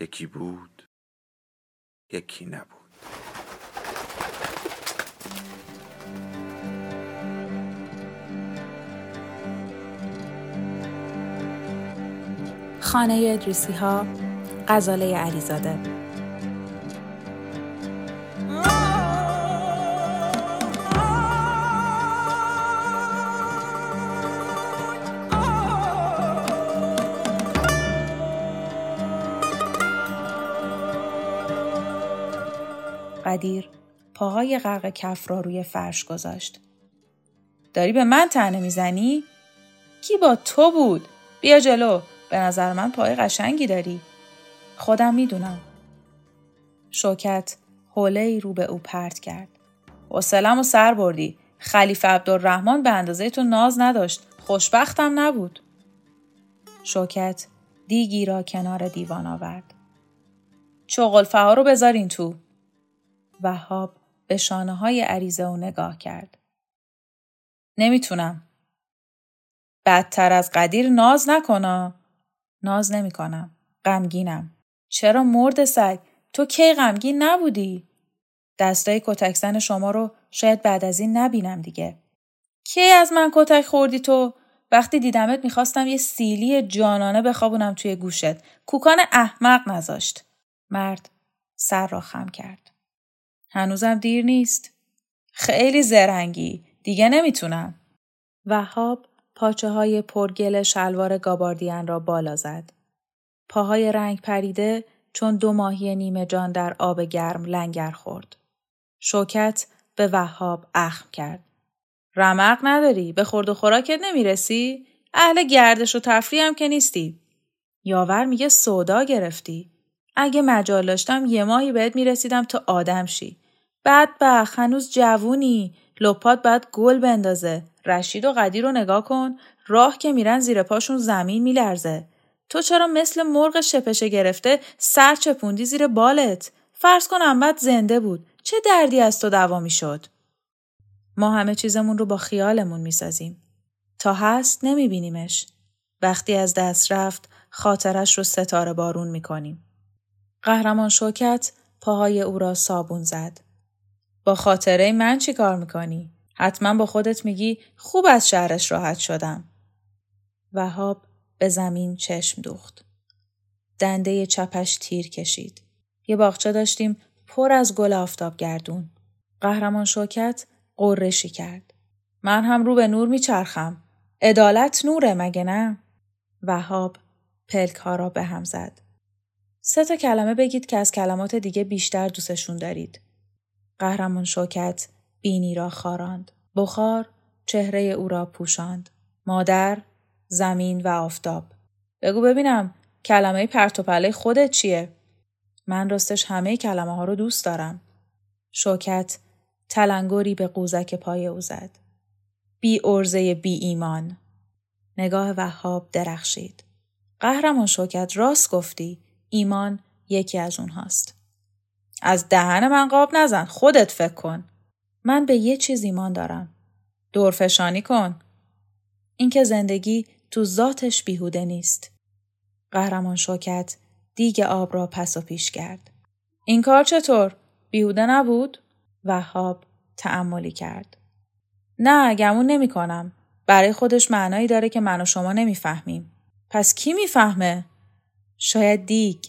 یکی بود یکی نبود. خانه ادریسی ها غزاله علیزاده. قدیر پاهای غرق کف را روی فرش گذاشت. داری به من تنه می‌زنی؟ کی با تو بود؟ بیا جلو. به نظر من پای قشنگی داری. خودم می‌دونم. شوکت حوله ای رو به او پرت کرد. حوصلم و سر بردی. خلیفه عبدالرحمن به اندازه تو ناز نداشت. خوشبختم نبود. شوکت دیگی را کنار دیوان آورد. چغلفه ها رو بذارین تو. وهاب به شانه های عریضه او نگاه کرد. نمی‌تونم. بدتر از قدیر ناز نکنا. ناز نمی‌کنم. غمگینم. چرا مرد سگ؟ تو کی غمگین نبودی؟ دستای کتکزن شما رو شاید بعد از این نبینم دیگه. کی از من کتک خوردی تو؟ وقتی دیدمت می‌خواستم یه سیلی جانانه بخوابونم توی گوشت. کوکان احمق نذاشت. مرد سر را خم کرد. هنوزم دیر نیست. خیلی زرنگی. دیگه نمی‌تونم. وهاب پاچه های پرگل شلوار گاباردین را بالا زد. پاهای رنگ پریده چون دو ماهی نیمه جان در آب گرم لنگر خورد. شوکت به وهاب اخم کرد. رمق نداری؟ به خورد و خوراکت نمی‌رسی؟ اهل گردش و تفریح هم که نیستی. یاور میگه سودا گرفتی. اگه مجال داشتم یه ماهی بهت می‌رسیدم تا آدم شی. بدبخ هنوز جوونی. لپات باید گل بندازه. رشید و قدیر رو نگاه کن. راه که میرن زیر پاشون زمین میلرزه. تو چرا مثل مرغ شپشه گرفته سر چپوندی زیر بالت؟ فرض کن امت زنده بود. چه دردی از تو دوا می‌شد؟ ما همه چیزمون رو با خیالمون می‌سازیم. تا هست نمیبینیمش. وقتی از دست رفت خاطرش رو ستاره بارون می‌کنیم. قهرمان شوکت پاهای او را صابون زد. با خاطره من چی کار می‌کنی؟ حتما با خودت میگی خوب از شهرش راحت شدم. وهاب به زمین چشم دوخت. دنده چپش تیر کشید. یه باغچه داشتیم پر از گل آفتاب گردون. قهرمان شوکت قرشی کرد. من هم رو به نور میچرخم. عدالت نوره مگه نه؟ وهاب پلک ها را به هم زد. سه تا کلمه بگید که از کلمات دیگه بیشتر دوستشون دارید. قهرمان شوکت بینی را خاراند. بخار چهره او را پوشاند. مادر، زمین و آفتاب. بگو ببینم کلمه پرتوپله خودت چیه؟ من راستش همه کلمه ها رو دوست دارم. شوکت تلنگری به قوزک پای او زد. بی ارزه بی ایمان. نگاه وهاب درخشید. قهرمان شوکت راست گفتی. ایمان یکی از اونهاست. از دهن من قاب نزن خودت فکر کن من به یه چیز ایمان دارم دورفشانی کن اینکه زندگی تو ذاتش بیهوده نیست قهرمان شوکت دیگ آب را پس و پیش کرد این کار چطور بیهوده نبود وهاب تعملی کرد نه گمون نمی کنم. برای خودش معنایی داره که من و شما نمی‌فهمیم. پس کی می‌فهمه؟ شاید دیگ.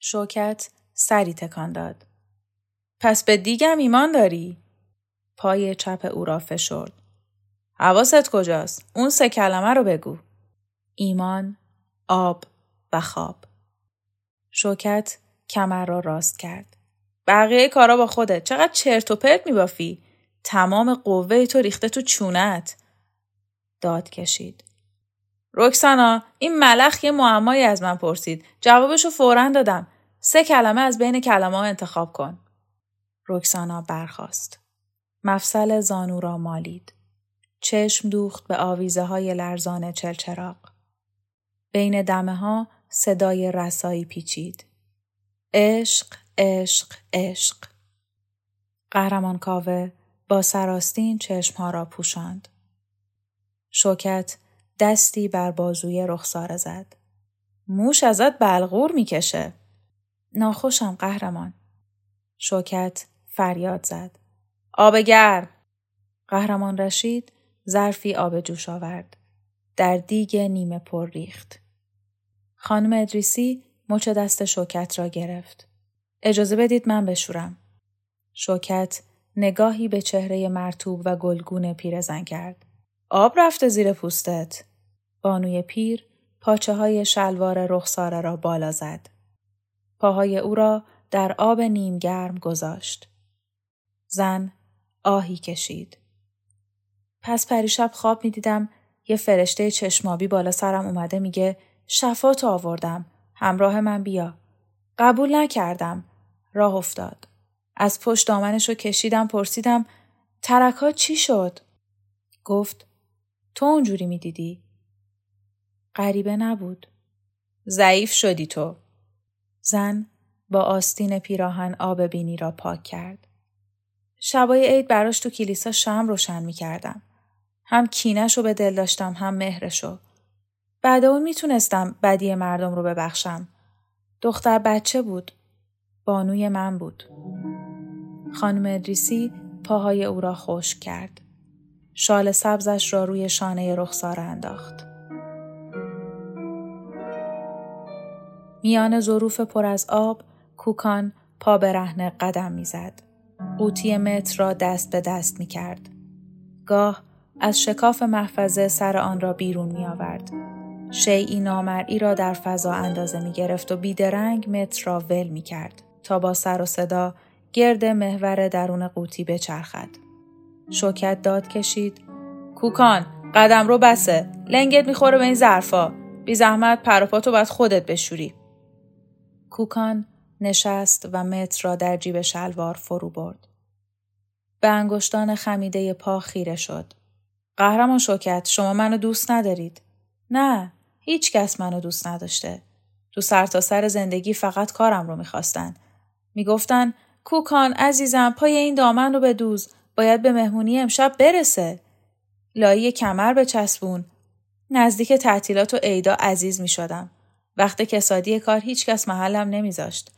شوکت سری تکان داد. پس به دیگم ایمان داری؟ پای چپ او را فشرد. حواست کجاست؟ اون سه کلمه رو بگو. ایمان، آب و خواب. شوکت کمر را راست کرد. بقیه کارا با خودت. چقدر چرت و پرت میبافی؟ تمام قوه تو ریخته تو چونت. داد کشید. رکسانا این ملخ یه معمایی از من پرسید. جوابشو فورا دادم. سه کلمه از بین کلمه ها انتخاب کن. رکسانا برخاست. مفصل زانو را مالید. چشم دوخت به آویزه های لرزان چلچراغ. بین دمه ها صدای رسایی پیچید. عشق، عشق، عشق. قهرمان کاوه با سراستین چشمها را پوشاند. شوکت دستی بر بازوی رخساره زد. موش ازت بلغور می‌کشه. ناخوشم قهرمان. شوکت فریاد زد. آب گرم. قهرمان رشید ظرفی آب جوش آورد. در دیگ نیمه پر ریخت. خانم ادریسی مچ دست شوکت را گرفت. اجازه بدید من بشورم. شوکت نگاهی به چهره مرتوب و گلگون پیرزن کرد. آب رفته زیر پوستت. بانوی پیر پاچه های شلوار رخساره را بالا زد. پاهای او را در آب نیمگرم گذاشت. زن آهی کشید. پس پریشب خواب می دیدم یه فرشته چشمابی بالا سرم اومده میگه شفات آوردم. همراه من بیا. قبول نکردم. راه افتاد. از پشت دامنش رو کشیدم پرسیدم ترک چی شد؟ گفت تو اونجوری می‌دیدی؟ غریبه نبود. ضعیف شدی تو. زن با آستین پیراهن آب بینی را پاک کرد. شبای عید براش تو کلیسا شم روشن می کردم. هم کینش رو به دل داشتم هم مهرشو. بعد اون می‌تونستم بدی مردم رو ببخشم. دختر بچه بود. بانوی من بود. خانم ادریسی پاهای او را خشک کرد. شال سبزش را روی شانه رخسار انداخت. میان ظروف پر از آب کوکان پا به رهن قدم می‌زد. قوطی متر را دست به دست می کرد. گاه از شکاف محفظه سر آن را بیرون می آورد. شیعی نامرئی را در فضا اندازه می گرفت و بیدرنگ متر را ول می کرد تا با سر و صدا گرد محور درون قوطی بچرخد. شوکت داد کشید. کوکان قدم رو بسه. لنگت می‌خوره به این ظرفا. بی زحمت پروپاتو باید خودت بشوری. کوکان نشست و متر را در جیب شلوار فرو برد. به انگشتان خمیده پا خیره شد. قهرمان شوکت شما منو دوست ندارید. نه هیچ کس منو دوست نداشته. تو سرتاسر سر زندگی فقط کارم رو می‌خواستن. می‌گفتن کوکان عزیزم پای این دامن رو بدوز باید به مهمونی امشب برسه. لایی کمر به چسبون. نزدیک تعطیلات و عیدا عزیز می شدم. وقت کسادی کار هیچکس محلم نمیذاشت.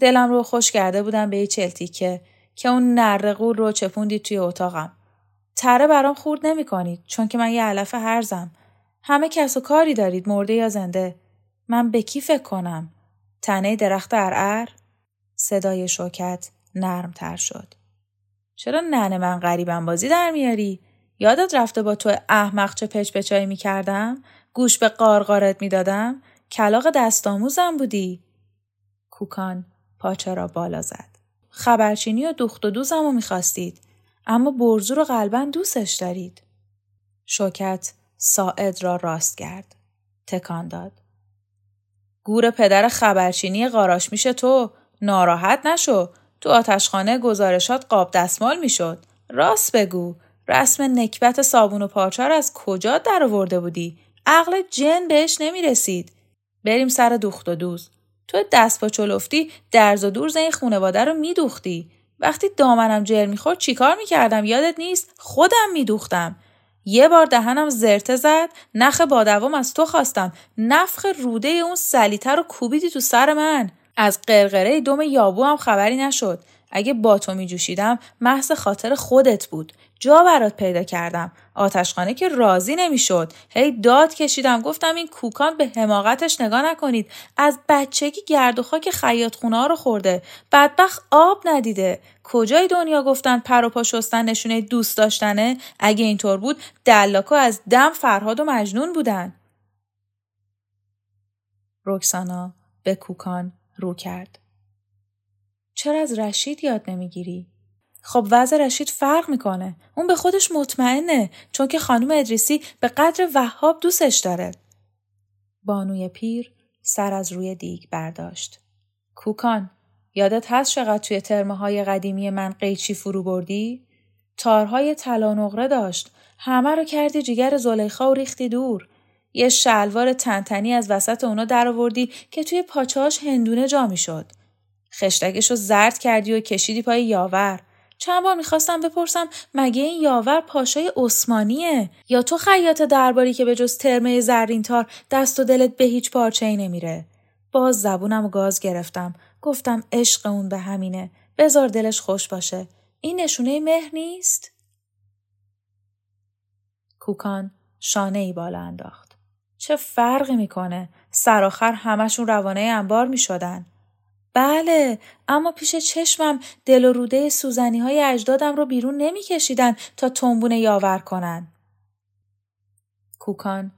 دلم رو خوش کرده بودم به یه چلتیکه که اون نرقور رو چپوندید توی اتاقم. تره برام خورد نمی کنید چون که من یه علف هرزم. همه کس و کاری دارید مرده یا زنده. من به کی فکر کنم؟ تنه درخت ارعر؟ صدای شوکت نرم تر شد. چرا ننه من غریبم بازی در میاری؟ یادت رفته با تو احمق چه پچ پچایی می کردم؟ گوش به قارقارت می دادم؟ کلاق دستاموزم بودی؟ کوکان پاچه را بالا زد. خبرچینی و دوخت و دوزم رو می‌خواستید. اما برزو رو قلبا دوستش دارید. شوکت ساعد را راست کرد. تکان داد. گور پدر خبرچینی قاراش میشه تو ناراحت نشو تو آتشخانه گزارشات قاب دستمال می‌شد راست بگو رسم نکبت صابون و پارچار از کجا در آورده بودی عقل جن بهش نمی‌رسید بریم سر دوخت و دوز. تو دست با چلفتی درز و دورز این خونواده رو میدوختی. وقتی دامنم جر می‌خورد چیکار می‌کردم؟ یادت نیست؟ خودم میدوختم. یه بار دهنم زرته زد نخ بادوام از تو خواستم. نفخ روده اون سلیته رو کوبیدی تو سر من. از قرقره دم یابو هم خبری نشد. اگه با تو می جوشیدم محض خاطر خودت بود. جا برات پیدا کردم. آتشخانه که راضی نمی‌شد. هی داد کشیدم. گفتم این کوکان به حماقتش نگاه نکنید. از بچگی گرد و خاک خیاط خونه رو خورده. بدبخت آب ندیده. کجای دنیا گفتن پر و پا شستن نشونه دوست داشتنه؟ اگه اینطور بود دلاکو از دم فرهاد و مجنون بودن. رکسانا به کوکان رو کرد. چرا از رشید یاد نمی‌گیری؟ خب وضع رشید فرق می‌کنه. اون به خودش مطمئنه چون که خانم ادریسی به قدر وهاب دوستش داره. بانوی پیر سر از روی دیگ برداشت. کوکان یادت هست چقدر توی ترمه های قدیمی من قیچی فرو بردی؟ تارهای طلا نقره داشت. همه رو کردی جگر زلیخا و ریختی دور. یه شلوار تنتنی از وسط اونا در آوردی که توی پاچاش هندونه جا می‌شد. خشتگش رو زرد کردی و کشیدی پای یاور. چند بار می‌خواستم بپرسم مگه این یاور پاشای عثمانیه؟ یا تو خیاط درباری که به جز ترمه زرین تار دست و دلت به هیچ پارچه ای نمیره؟ باز زبونم و گاز گرفتم. گفتم عشق اون به همینه. بزار دلش خوش باشه. این نشونه مهر نیست؟ کوکان شانه ای بالا انداخت. چه فرقی می‌کنه؟ سرآخر همشون روانه انبار می‌شدن. بله اما پیش چشمم دل و روده سوزنی های اجدادم رو بیرون نمیکشیدن تا تنبونه یاور کنن. کوکان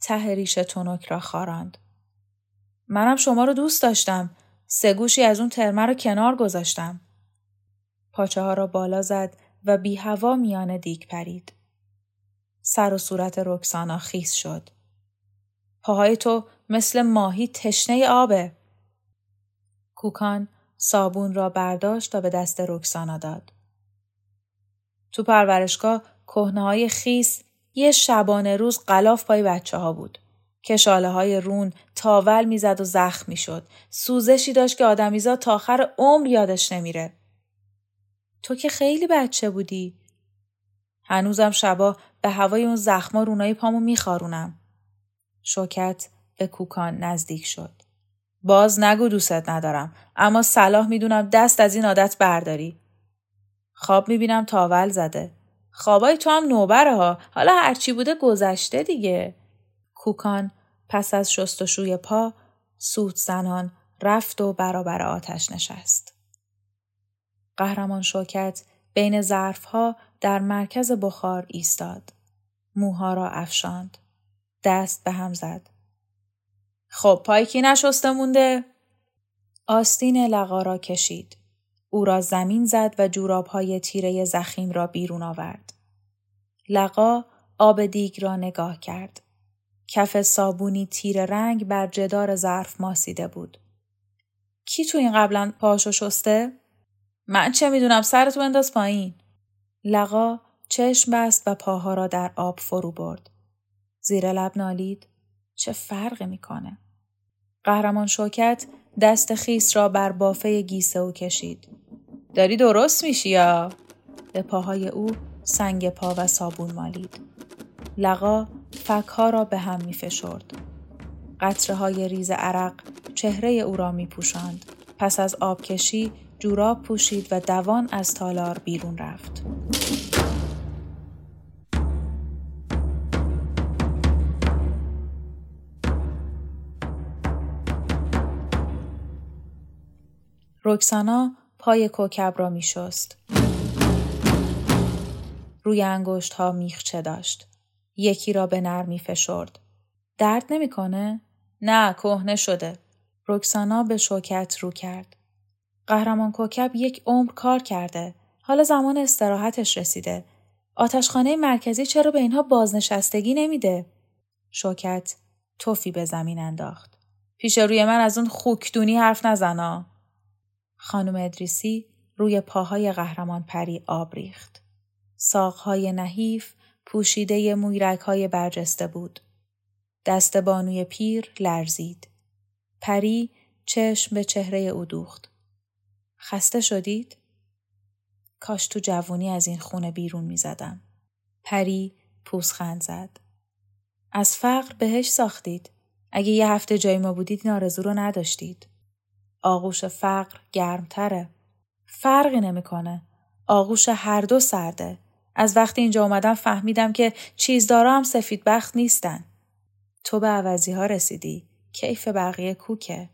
ته ریش تونک را خاراند. منم شما رو دوست داشتم. سه گوشی از اون ترمه رو کنار گذاشتم. پاچه ها را بالا زد و بی هوا میان دیگ پرید. سر و صورت رکسانا خیس شد. پاهای تو مثل ماهی تشنه آبه. کوکان صابون را برداشت و به دست رکسانا داد. تو پرورشگاه کهنه های خیس یه شبانه روز قلاف پای بچه ها بود. کشاله های رون تاول می‌زد و زخم می‌شد. سوزشی داشت که آدمیزاد تا آخر عمر یادش نمیره. تو که خیلی بچه بودی. هنوزم شبا به هوای اون زخما رونای پامو میخارونم. شوکت به کوکان نزدیک شد. باز نگو دوستت ندارم اما صلاح می‌دونم دست از این عادت برداری. خواب می‌بینم تاول زده. خوابای تو هم نوبره ها حالا هرچی بوده گذشته دیگه. کوکان پس از شستشوی پا سوت زنان رفت و برابر آتش نشست. قهرمان شوکت بین ظرفها در مرکز بخار ایستاد. موها را افشاند. دست به هم زد. خب پای کی نشسته مونده؟ آستین لقا را کشید. او را زمین زد و جوراب های تیره زخیم را بیرون آورد. لقا آب دیگ را نگاه کرد. کف صابونی تیر رنگ بر جدار ظرف ماسیده بود. کی تو این قبلا پاشو شسته؟ من چه می‌دونم سرتو انداز پایین. لقا چشم بست و پاها را در آب فرو برد. زیر لب نالید. چه فرقی می‌کنه؟ قهرمان شوکت دست خیس را بر بافه گیسه او کشید. داری درست میشی یا؟ به پاهای او سنگ پا و صابون مالید. لقا فکها را به هم می فشرد. قطره های ریز عرق چهره او را می پوشند. پس از آبکشی جوراب پوشید و دوان از تالار بیرون رفت. رکسانا پای کوکب را می شست. روی انگشت ها میخچه داشت. یکی را به نرمی فشرد. درد نمی‌کنه؟ نه کهنه شده. رکسانا به شوکت رو کرد. قهرمان کوکب یک عمر کار کرده. حالا زمان استراحتش رسیده. آتشخانه مرکزی چرا به اینها بازنشستگی نمیده؟ شوکت توفی به زمین انداخت. پیش روی من از اون خوکدونی حرف نزنا. خانم ادریسی روی پاهای قهرمان پری آب ریخت. ساقهای نحیف پوشیده مویرک های برجسته بود. دست بانوی پیر لرزید. پری چشم به چهره او دوخت. خسته شدید؟ کاش تو جوونی از این خونه بیرون می زدم. پری پوزخند زد. از فقر بهش ساختید. اگه یه هفته جای ما بودید این آرزو رو نداشتید. آغوش فقر گرمتره. فرقی نمی‌کنه. آغوش هر دو سرده. از وقتی اینجا اومدم فهمیدم که چیزدارا هم سفید بخت نیستن. تو به عوضی ها رسیدی. کیف بقیه کوکه.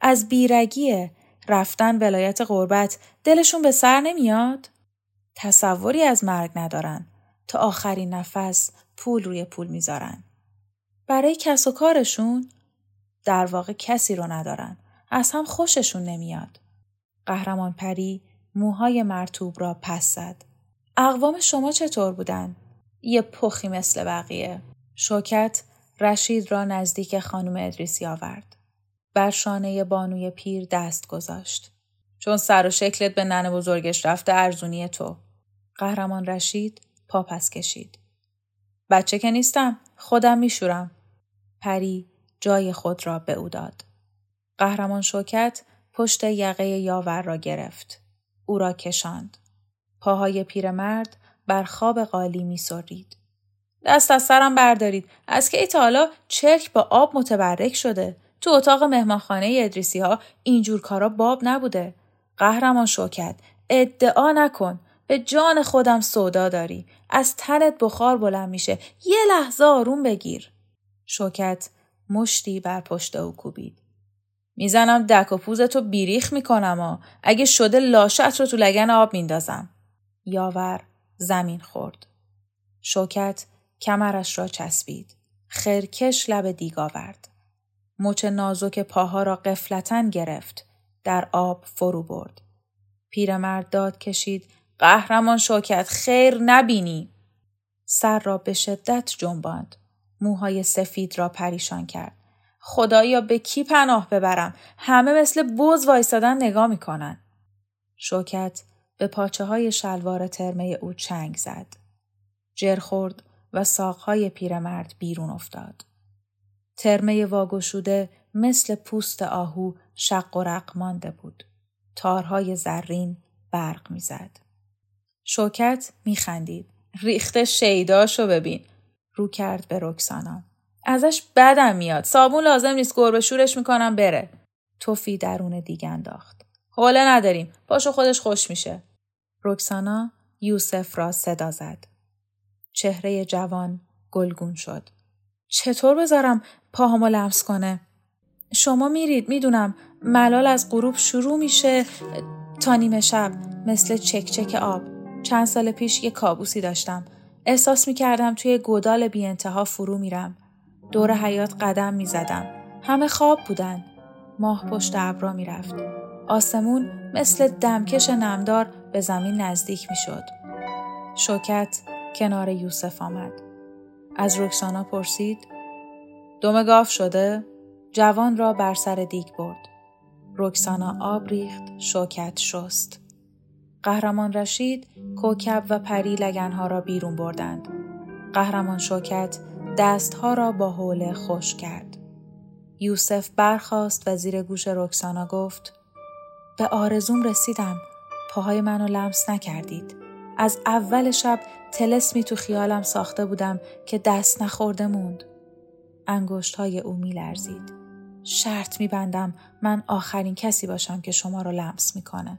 از بیرگیه. رفتن ولایت قربت دلشون به سر نمیاد؟ تصوری از مرگ ندارن. تا آخرین نفس پول روی پول می‌ذارن. برای کس و کارشون در واقع کسی رو ندارن. از هم خوششون نمیاد. قهرمان پری موهای مرتوب را پس زد. اقوام شما چطور بودن؟ یه پخی مثل بقیه. شوکت رشید را نزدیک خانم ادریسی آورد. بر شانه بانوی پیر دست گذاشت. چون سر و شکلت به نن بزرگش رفته ارزونی تو. قهرمان رشید پاپس کشید. بچه که نیستم خودم میشورم. پری جای خود را به او داد. قهرمان شوکت پشت یقه یاور را گرفت. او را کشاند. پاهای پیرمرد بر خواب قالی می سرید. دست از سرم بردارید. از که تا حالا چرک با آب متبرک شده. تو اتاق مهمانخانه ادریسی ها اینجور کارا باب نبوده. قهرمان شوکت ادعا نکن. به جان خودم سودا داری. از تنت بخار بلند میشه. یه لحظه آروم بگیر. شوکت مشتی بر پشت او کوبید. می‌زنم دک و پوزتو بیریخ می‌کنم و اگه شده لاشت رو تو لگن آب میندازم. یاور زمین خورد. شوکت کمرش را چسبید. خرکش لب دیگ آورد. مچ نازک پاها را قفلتا گرفت. در آب فرو برد. پیرمرد داد کشید. قهرمان شوکت خیر نبینی. سر را به شدت جنباند. موهای سفید را پریشان کرد. خدایا به کی پناه ببرم؟ همه مثل بوز وایستادن نگاه می‌کنن. شوکت به پاچه های شلوار ترمه او چنگ زد. جر خورد و ساقهای پیرمرد بیرون افتاد. ترمه واگشوده مثل پوست آهو شق و رق مانده بود. تارهای زرین برق می‌زد. شوکت میخندید. ریخته شیداشو ببین. رو کرد به رکسانا. ازش بدم میاد. صابون لازم نیست گربه شورش می‌کنم بره. توفی درون دیگ انداخت. حوله نداریم. پاشو خودش خوش میشه. رکسانا یوسف را صدا زد. چهره جوان گلگون شد. چطور بذارم پاهامو لمس کنه؟ شما میرید می‌دونم ملال از غروب شروع میشه تا نیمه شب مثل چک چک آب. چند سال پیش یه کابوسی داشتم. احساس می‌کردم توی گودال بی انتها فرو میرم. دور حیات قدم می‌زدم. همه خواب بودن. ماه پشت ابرا می‌رفت. آسمون مثل دمکش نمدار به زمین نزدیک می‌شد. شوکت کنار یوسف آمد. از رکسانا پرسید دم گاو شده؟ جوان را بر سر دیگ برد. رکسانا آب ریخت، شوکت شست. قهرمان رشید کوکب و پری لگنها را بیرون بردند. قهرمان شوکت دستها را با حوله خوش کرد. یوسف برخاست و زیر گوش رکسانا گفت به آرزوم رسیدم. پاهای منو لمس نکردید. از اول شب تلسمی تو خیالم ساخته بودم که دست نخورده موند. انگشت های او می لرزید. شرط می بندم من آخرین کسی باشم که شما رو لمس می‌کنه.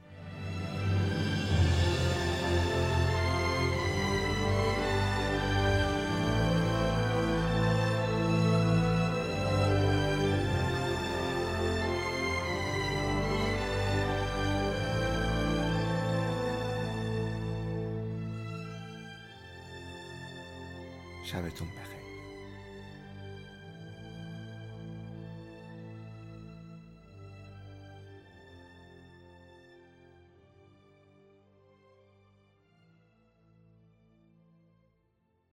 شبتون بخیر.